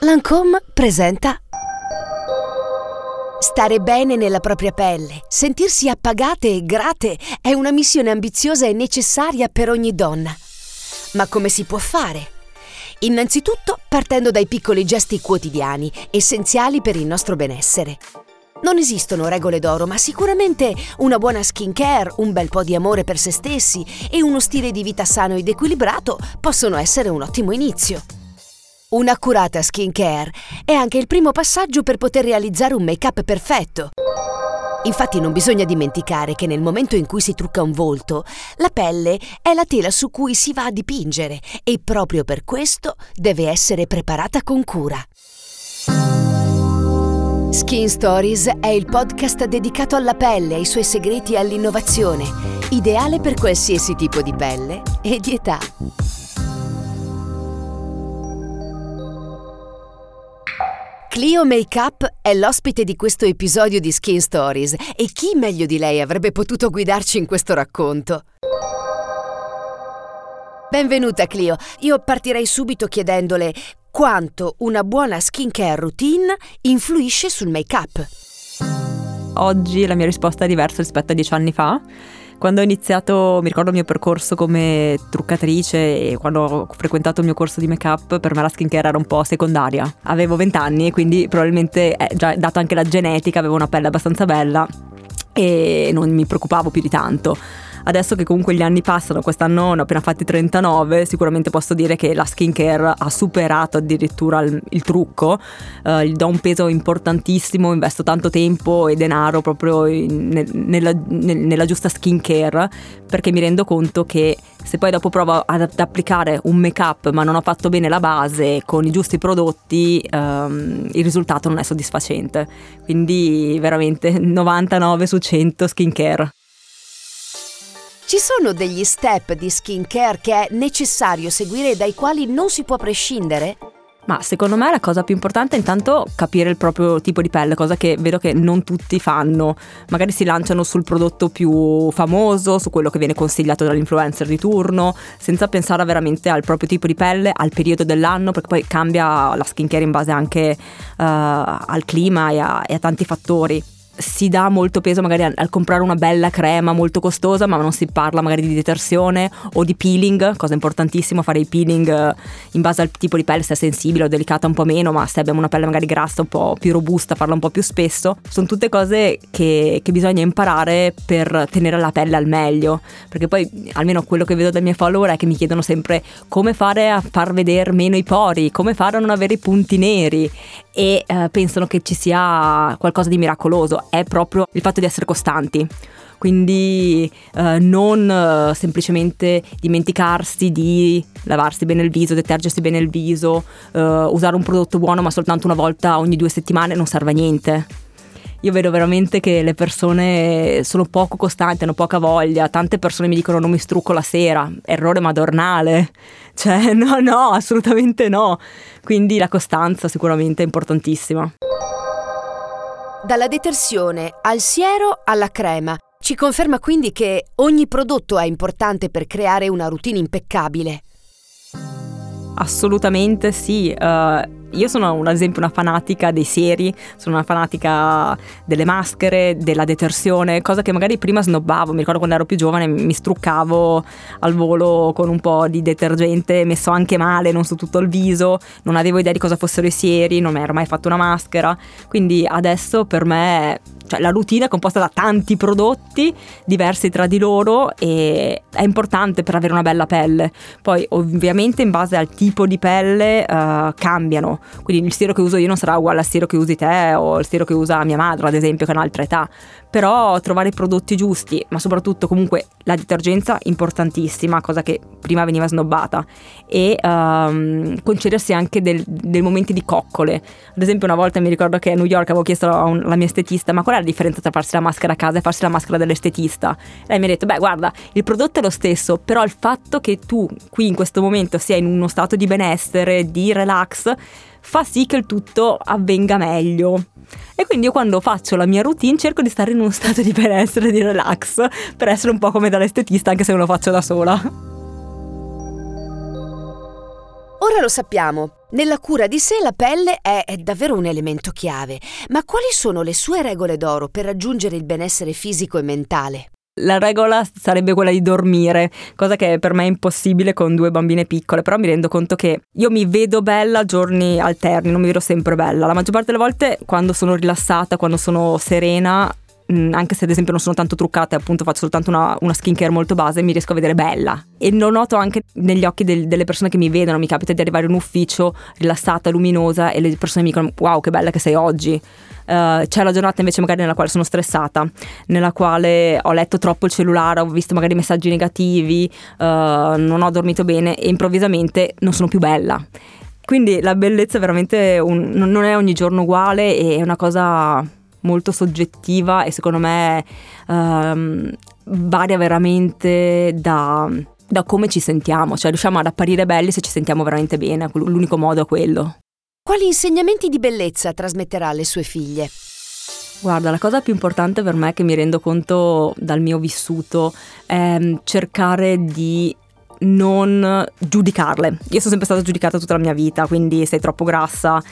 Lancome presenta Stare bene nella propria pelle, sentirsi appagate e grate è una missione ambiziosa e necessaria per ogni donna. Ma come si può fare? Innanzitutto partendo dai piccoli gesti quotidiani, essenziali per il nostro benessere. Non esistono regole d'oro, ma sicuramente una buona skincare, un bel po' di amore per se stessi e uno stile di vita sano ed equilibrato possono essere un ottimo inizio. Un'accurata skincare è anche il primo passaggio per poter realizzare un make-up perfetto. Infatti non bisogna dimenticare che nel momento in cui si trucca un volto, la pelle è la tela su cui si va a dipingere e proprio per questo deve essere preparata con cura. Skin Stories è il podcast dedicato alla pelle, ai suoi segreti e all'innovazione, ideale per qualsiasi tipo di pelle e di età. Clio Makeup è l'ospite di questo episodio di Skin Stories e chi meglio di lei avrebbe potuto guidarci in questo racconto? Benvenuta Clio, io partirei subito chiedendole quanto una buona skincare routine influisce sul make-up. Oggi la mia risposta è diversa rispetto a dieci anni fa. Quando ho iniziato, mi ricordo il mio percorso come truccatrice e quando ho frequentato il mio corso di make-up, per me la skincare era un po' secondaria. Avevo 20 anni e quindi probabilmente, eh, già data anche la genetica, avevo una pelle abbastanza bella e non mi preoccupavo più di tanto. Adesso che comunque gli anni passano, quest'anno ne ho appena fatti 39, sicuramente posso dire che la skincare ha superato addirittura il, il trucco, uh, gli do un peso importantissimo, investo tanto tempo e denaro proprio in, nella, nella giusta skincare perché mi rendo conto che se poi dopo provo ad applicare un make up ma non ho fatto bene la base con i giusti prodotti um, il risultato non è soddisfacente. Quindi veramente 99 su 100 skincare ci sono degli step di skincare che è necessario seguire e dai quali non si può prescindere? Ma secondo me la cosa più importante è intanto capire il proprio tipo di pelle, cosa che vedo che non tutti fanno. Magari si lanciano sul prodotto più famoso, su quello che viene consigliato dall'influencer di turno, senza pensare veramente al proprio tipo di pelle, al periodo dell'anno, perché poi cambia la skincare in base anche uh, al clima e a, e a tanti fattori si dà molto peso magari al, al, comprare una bella crema molto costosa, ma non si parla magari di detersione o di peeling, cosa importantissima, fare i peeling eh, in base al tipo di pelle, se è sensibile o delicata un po' meno, ma se abbiamo una pelle magari grassa un po' più robusta, farla un po' più spesso, sono tutte cose che, che bisogna imparare per tenere la pelle al meglio, perché poi almeno quello che vedo dai miei follower è che mi chiedono sempre come fare a far vedere meno i pori, come fare a non avere i punti neri e eh, pensano che ci sia qualcosa di miracoloso, è proprio il fatto di essere costanti. Quindi eh, non eh, semplicemente dimenticarsi di lavarsi bene il viso, detergersi bene il viso, eh, usare un prodotto buono ma soltanto una volta ogni due settimane non serve a niente io vedo veramente che le persone sono poco costanti, hanno poca voglia. Tante persone mi dicono non mi strucco la sera, errore madornale. Cioè, no, no, assolutamente no. Quindi la costanza sicuramente è importantissima. Dalla detersione al siero alla crema. Ci conferma quindi che ogni prodotto è importante per creare una routine impeccabile. Assolutamente sì. Uh, io sono ad esempio una fanatica dei seri, sono una fanatica delle maschere, della detersione, cosa che magari prima snobbavo, mi ricordo quando ero più giovane mi struccavo al volo con un po' di detergente messo anche male, non su tutto il viso, non avevo idea di cosa fossero i sieri, non mi ero mai fatto una maschera, quindi adesso per me cioè, la routine è composta da tanti prodotti diversi tra di loro e è importante per avere una bella pelle. Poi ovviamente in base al tipo di pelle uh, cambiano, quindi il siero che uso io non sarà uguale al siero che usi te o il siero che usa mia madre ad esempio che ha un'altra età, però trovare i prodotti giusti, ma soprattutto comunque la detergenza importantissima, cosa che prima veniva snobbata e um, concedersi anche dei del momenti di coccole. Ad esempio una volta mi ricordo che a New York avevo chiesto alla mia estetista ma qual è la differenza tra farsi la maschera a casa e farsi la maschera dell'estetista? Lei mi ha detto, beh guarda, il prodotto è lo stesso, però il fatto che tu qui in questo momento sia in uno stato di benessere, di relax, fa sì che il tutto avvenga meglio. E quindi io quando faccio la mia routine cerco di stare in uno stato di benessere, di relax, per essere un po' come dall'estetista anche se non lo faccio da sola. Ora lo sappiamo, nella cura di sé la pelle è, è, davvero un elemento chiave, ma quali sono le sue regole d'oro per raggiungere il benessere fisico e mentale? La regola sarebbe quella di dormire, cosa che per me è impossibile con due bambine piccole, però mi rendo conto che io mi vedo bella giorni alterni, non mi vedo sempre bella. La maggior parte delle volte quando sono rilassata, quando sono serena, Mm, anche se ad esempio non sono tanto truccata e appunto faccio soltanto una, una skincare molto base, mi riesco a vedere bella. E lo noto anche negli occhi del, delle persone che mi vedono, mi capita di arrivare in un ufficio rilassata, luminosa e le persone mi dicono wow che bella che sei oggi. Uh, c'è la giornata invece magari nella quale sono stressata, nella quale ho letto troppo il cellulare, ho visto magari messaggi negativi, uh, non ho dormito bene e improvvisamente non sono più bella. Quindi la bellezza è veramente un, non è ogni giorno uguale, è una cosa molto soggettiva e secondo me um, varia veramente da, da come ci sentiamo, cioè riusciamo ad apparire belli se ci sentiamo veramente bene, l'unico modo è quello. Quali insegnamenti di bellezza trasmetterà alle sue figlie? Guarda, la cosa più importante per me che mi rendo conto dal mio vissuto è cercare di non giudicarle. Io sono sempre stata giudicata tutta la mia vita, quindi sei troppo grassa, uh,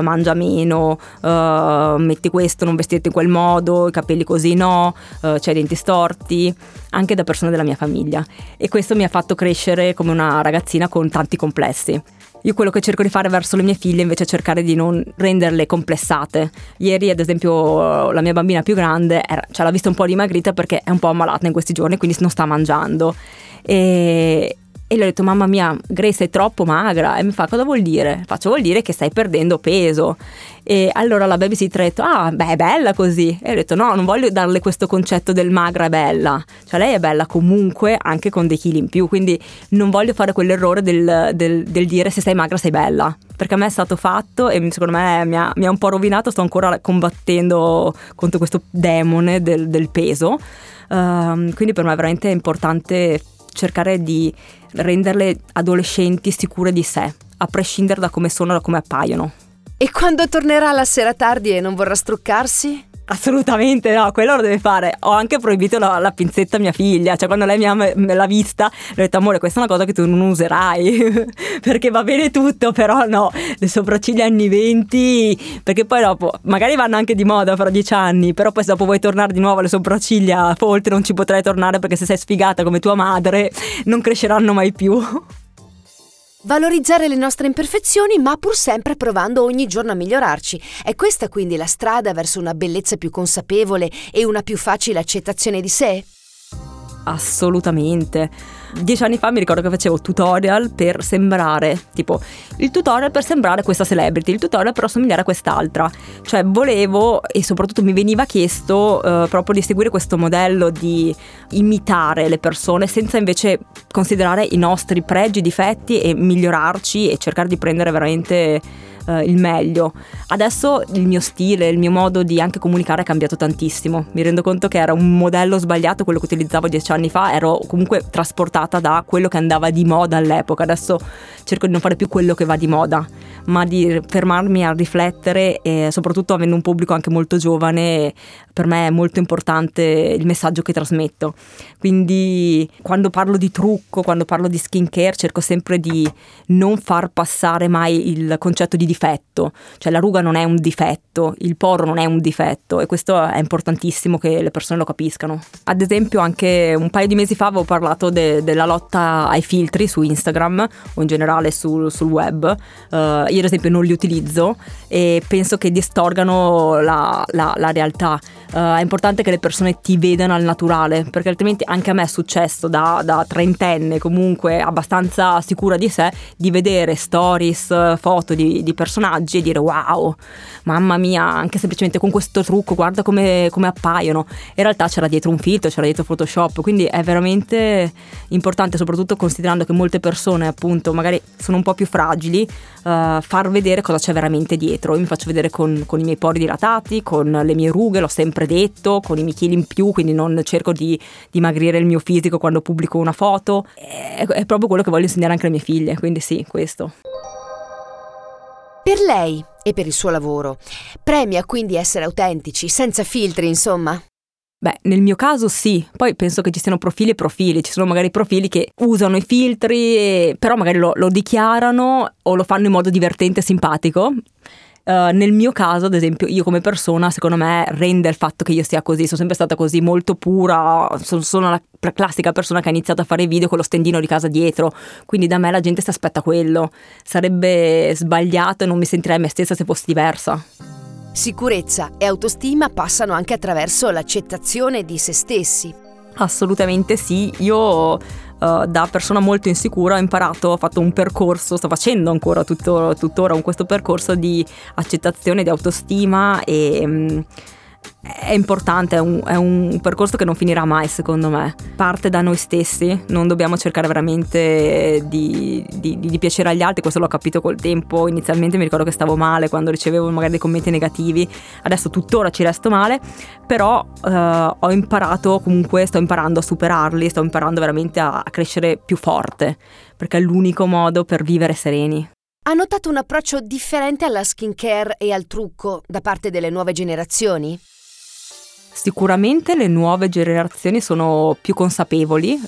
mangia meno, uh, metti questo, non vestirti in quel modo, i capelli così no, uh, c'hai i denti storti, anche da persone della mia famiglia. E questo mi ha fatto crescere come una ragazzina con tanti complessi. Io quello che cerco di fare verso le mie figlie invece è cercare di non renderle complessate. Ieri, ad esempio, la mia bambina più grande era, cioè, l'ha vista un po' dimagrita perché è un po' ammalata in questi giorni, quindi non sta mangiando. E, e le ho detto, mamma mia, Grace sei troppo magra. E mi fa, cosa vuol dire? Faccio, vuol dire che stai perdendo peso. E allora la babysitter ha detto, ah, beh, è bella così. E ho detto, no, non voglio darle questo concetto del magra è bella. Cioè lei è bella comunque anche con dei chili in più. Quindi non voglio fare quell'errore del, del, del dire se sei magra sei bella. Perché a me è stato fatto e secondo me mi ha, mi ha un po' rovinato. Sto ancora combattendo contro questo demone del, del peso. Uh, quindi per me è veramente importante cercare di renderle adolescenti sicure di sé, a prescindere da come sono e da come appaiono. E quando tornerà la sera tardi e non vorrà struccarsi? Assolutamente no, quello lo deve fare. Ho anche proibito la, la pinzetta a mia figlia, cioè quando lei mi ha, me l'ha vista, le ho detto amore questa è una cosa che tu non userai, perché va bene tutto, però no, le sopracciglia anni 20, perché poi dopo magari vanno anche di moda fra dieci anni, però poi se dopo vuoi tornare di nuovo alle sopracciglia folte non ci potrai tornare perché se sei sfigata come tua madre non cresceranno mai più. Valorizzare le nostre imperfezioni, ma pur sempre provando ogni giorno a migliorarci. È questa quindi la strada verso una bellezza più consapevole e una più facile accettazione di sé? Assolutamente. Dieci anni fa mi ricordo che facevo tutorial per sembrare, tipo il tutorial per sembrare questa celebrity, il tutorial per assomigliare a quest'altra. Cioè volevo e soprattutto mi veniva chiesto uh, proprio di seguire questo modello di imitare le persone senza invece considerare i nostri pregi, difetti e migliorarci e cercare di prendere veramente uh, il meglio. Adesso il mio stile, il mio modo di anche comunicare è cambiato tantissimo. Mi rendo conto che era un modello sbagliato quello che utilizzavo dieci anni fa, ero comunque trasportata da quello che andava di moda all'epoca. Adesso cerco di non fare più quello che va di moda, ma di fermarmi a riflettere e soprattutto avendo un pubblico anche molto giovane, per me è molto importante il messaggio che trasmetto. Quindi quando parlo di trucco, quando parlo di skincare, cerco sempre di non far passare mai il concetto di difetto, cioè la ruga non è un difetto, il poro non è un difetto e questo è importantissimo che le persone lo capiscano. Ad esempio anche un paio di mesi fa avevo parlato de- della lotta ai filtri su Instagram o in generale sul, sul web, uh, io ad esempio non li utilizzo e penso che distorgano la, la, la realtà. Uh, è importante che le persone ti vedano al naturale perché altrimenti anche a me è successo da, da trentenne comunque abbastanza sicura di sé di vedere stories, foto di, di personaggi e dire wow, mamma mia, anche semplicemente con questo trucco, guarda come, come appaiono. In realtà c'era dietro un filtro, c'era dietro Photoshop, quindi è veramente importante, soprattutto considerando che molte persone appunto magari sono un po' più fragili, uh, far vedere cosa c'è veramente dietro. Io mi faccio vedere con, con, i miei pori dilatati, con le mie rughe, l'ho sempre detto, con i miei chili in più, quindi non cerco di dimagrire il mio fisico quando pubblico una foto. È, è proprio quello che voglio insegnare anche alle mie figlie, quindi sì, questo. Per lei e per il suo lavoro, premia quindi essere autentici, senza filtri, insomma? Beh, nel mio caso sì, poi penso che ci siano profili e profili, ci sono magari profili che usano i filtri, però magari lo, lo dichiarano o lo fanno in modo divertente e simpatico. Uh, nel mio caso, ad esempio, io come persona, secondo me, rende il fatto che io sia così. Sono sempre stata così, molto pura. Sono, sono la classica persona che ha iniziato a fare video con lo stendino di casa dietro. Quindi da me la gente si aspetta quello. Sarebbe sbagliato e non mi sentirei me stessa se fossi diversa. Sicurezza e autostima passano anche attraverso l'accettazione di se stessi. Assolutamente sì, io Uh, da persona molto insicura ho imparato, ho fatto un percorso, sto facendo ancora tutto, tuttora questo percorso di accettazione, di autostima e um, è importante, è un, è un, percorso che non finirà mai secondo me. Parte da noi stessi, non dobbiamo cercare veramente di, di, di, piacere agli altri, questo l'ho capito col tempo. Inizialmente mi ricordo che stavo male quando ricevevo magari dei commenti negativi, adesso tuttora ci resto male, però eh, ho imparato comunque, sto imparando a superarli, sto imparando veramente a, a crescere più forte, perché è l'unico modo per vivere sereni. Ha notato un approccio differente alla skincare e al trucco da parte delle nuove generazioni? Sicuramente le nuove generazioni sono più consapevoli.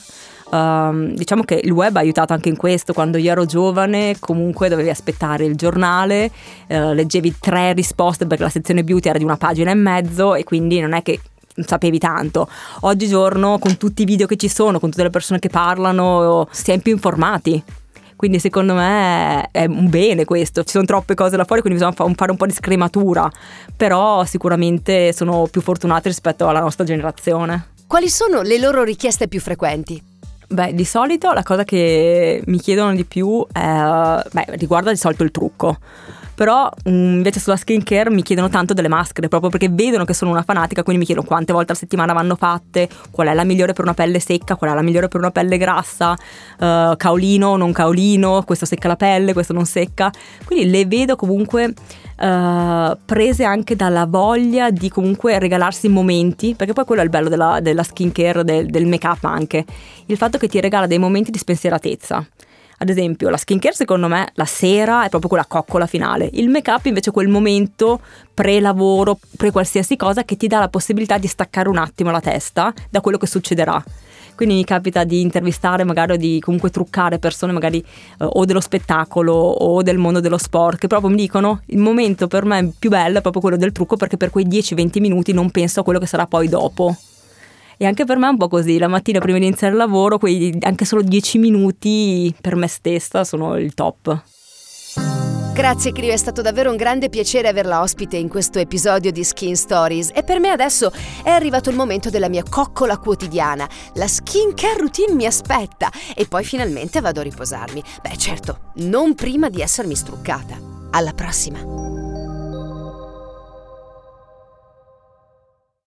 Um, diciamo che il web ha aiutato anche in questo. Quando io ero giovane, comunque dovevi aspettare il giornale, uh, leggevi tre risposte perché la sezione beauty era di una pagina e mezzo, e quindi non è che sapevi tanto. Oggigiorno, con tutti i video che ci sono, con tutte le persone che parlano, si è più informati. Quindi secondo me è un bene questo, ci sono troppe cose là fuori, quindi bisogna fare un po' di scrematura, però sicuramente sono più fortunati rispetto alla nostra generazione. Quali sono le loro richieste più frequenti? Beh, di solito la cosa che mi chiedono di più è, beh, riguarda di solito il trucco. Però mm, invece sulla skincare mi chiedono tanto delle maschere proprio perché vedono che sono una fanatica quindi mi chiedono quante volte a settimana vanno fatte qual è la migliore per una pelle secca qual è la migliore per una pelle grassa uh, caolino non caolino questo secca la pelle questo non secca. Quindi le vedo comunque Uh, prese anche dalla voglia di comunque regalarsi momenti, perché poi quello è il bello della, della skincare, del, del make up anche, il fatto che ti regala dei momenti di spensieratezza. Ad esempio, la skincare secondo me la sera è proprio quella coccola finale. Il make up invece è quel momento pre-lavoro, pre-qualsiasi cosa che ti dà la possibilità di staccare un attimo la testa da quello che succederà. Quindi mi capita di intervistare magari o di comunque truccare persone magari eh, o dello spettacolo o del mondo dello sport che proprio mi dicono il momento per me più bello è proprio quello del trucco perché per quei 10-20 minuti non penso a quello che sarà poi dopo. E anche per me è un po' così, la mattina prima di iniziare il lavoro, quei anche solo 10 minuti per me stessa sono il top. Grazie Clio, è stato davvero un grande piacere averla ospite in questo episodio di Skin Stories e per me adesso è arrivato il momento della mia coccola quotidiana. La skincare routine mi aspetta e poi finalmente vado a riposarmi. Beh certo, non prima di essermi struccata. Alla prossima!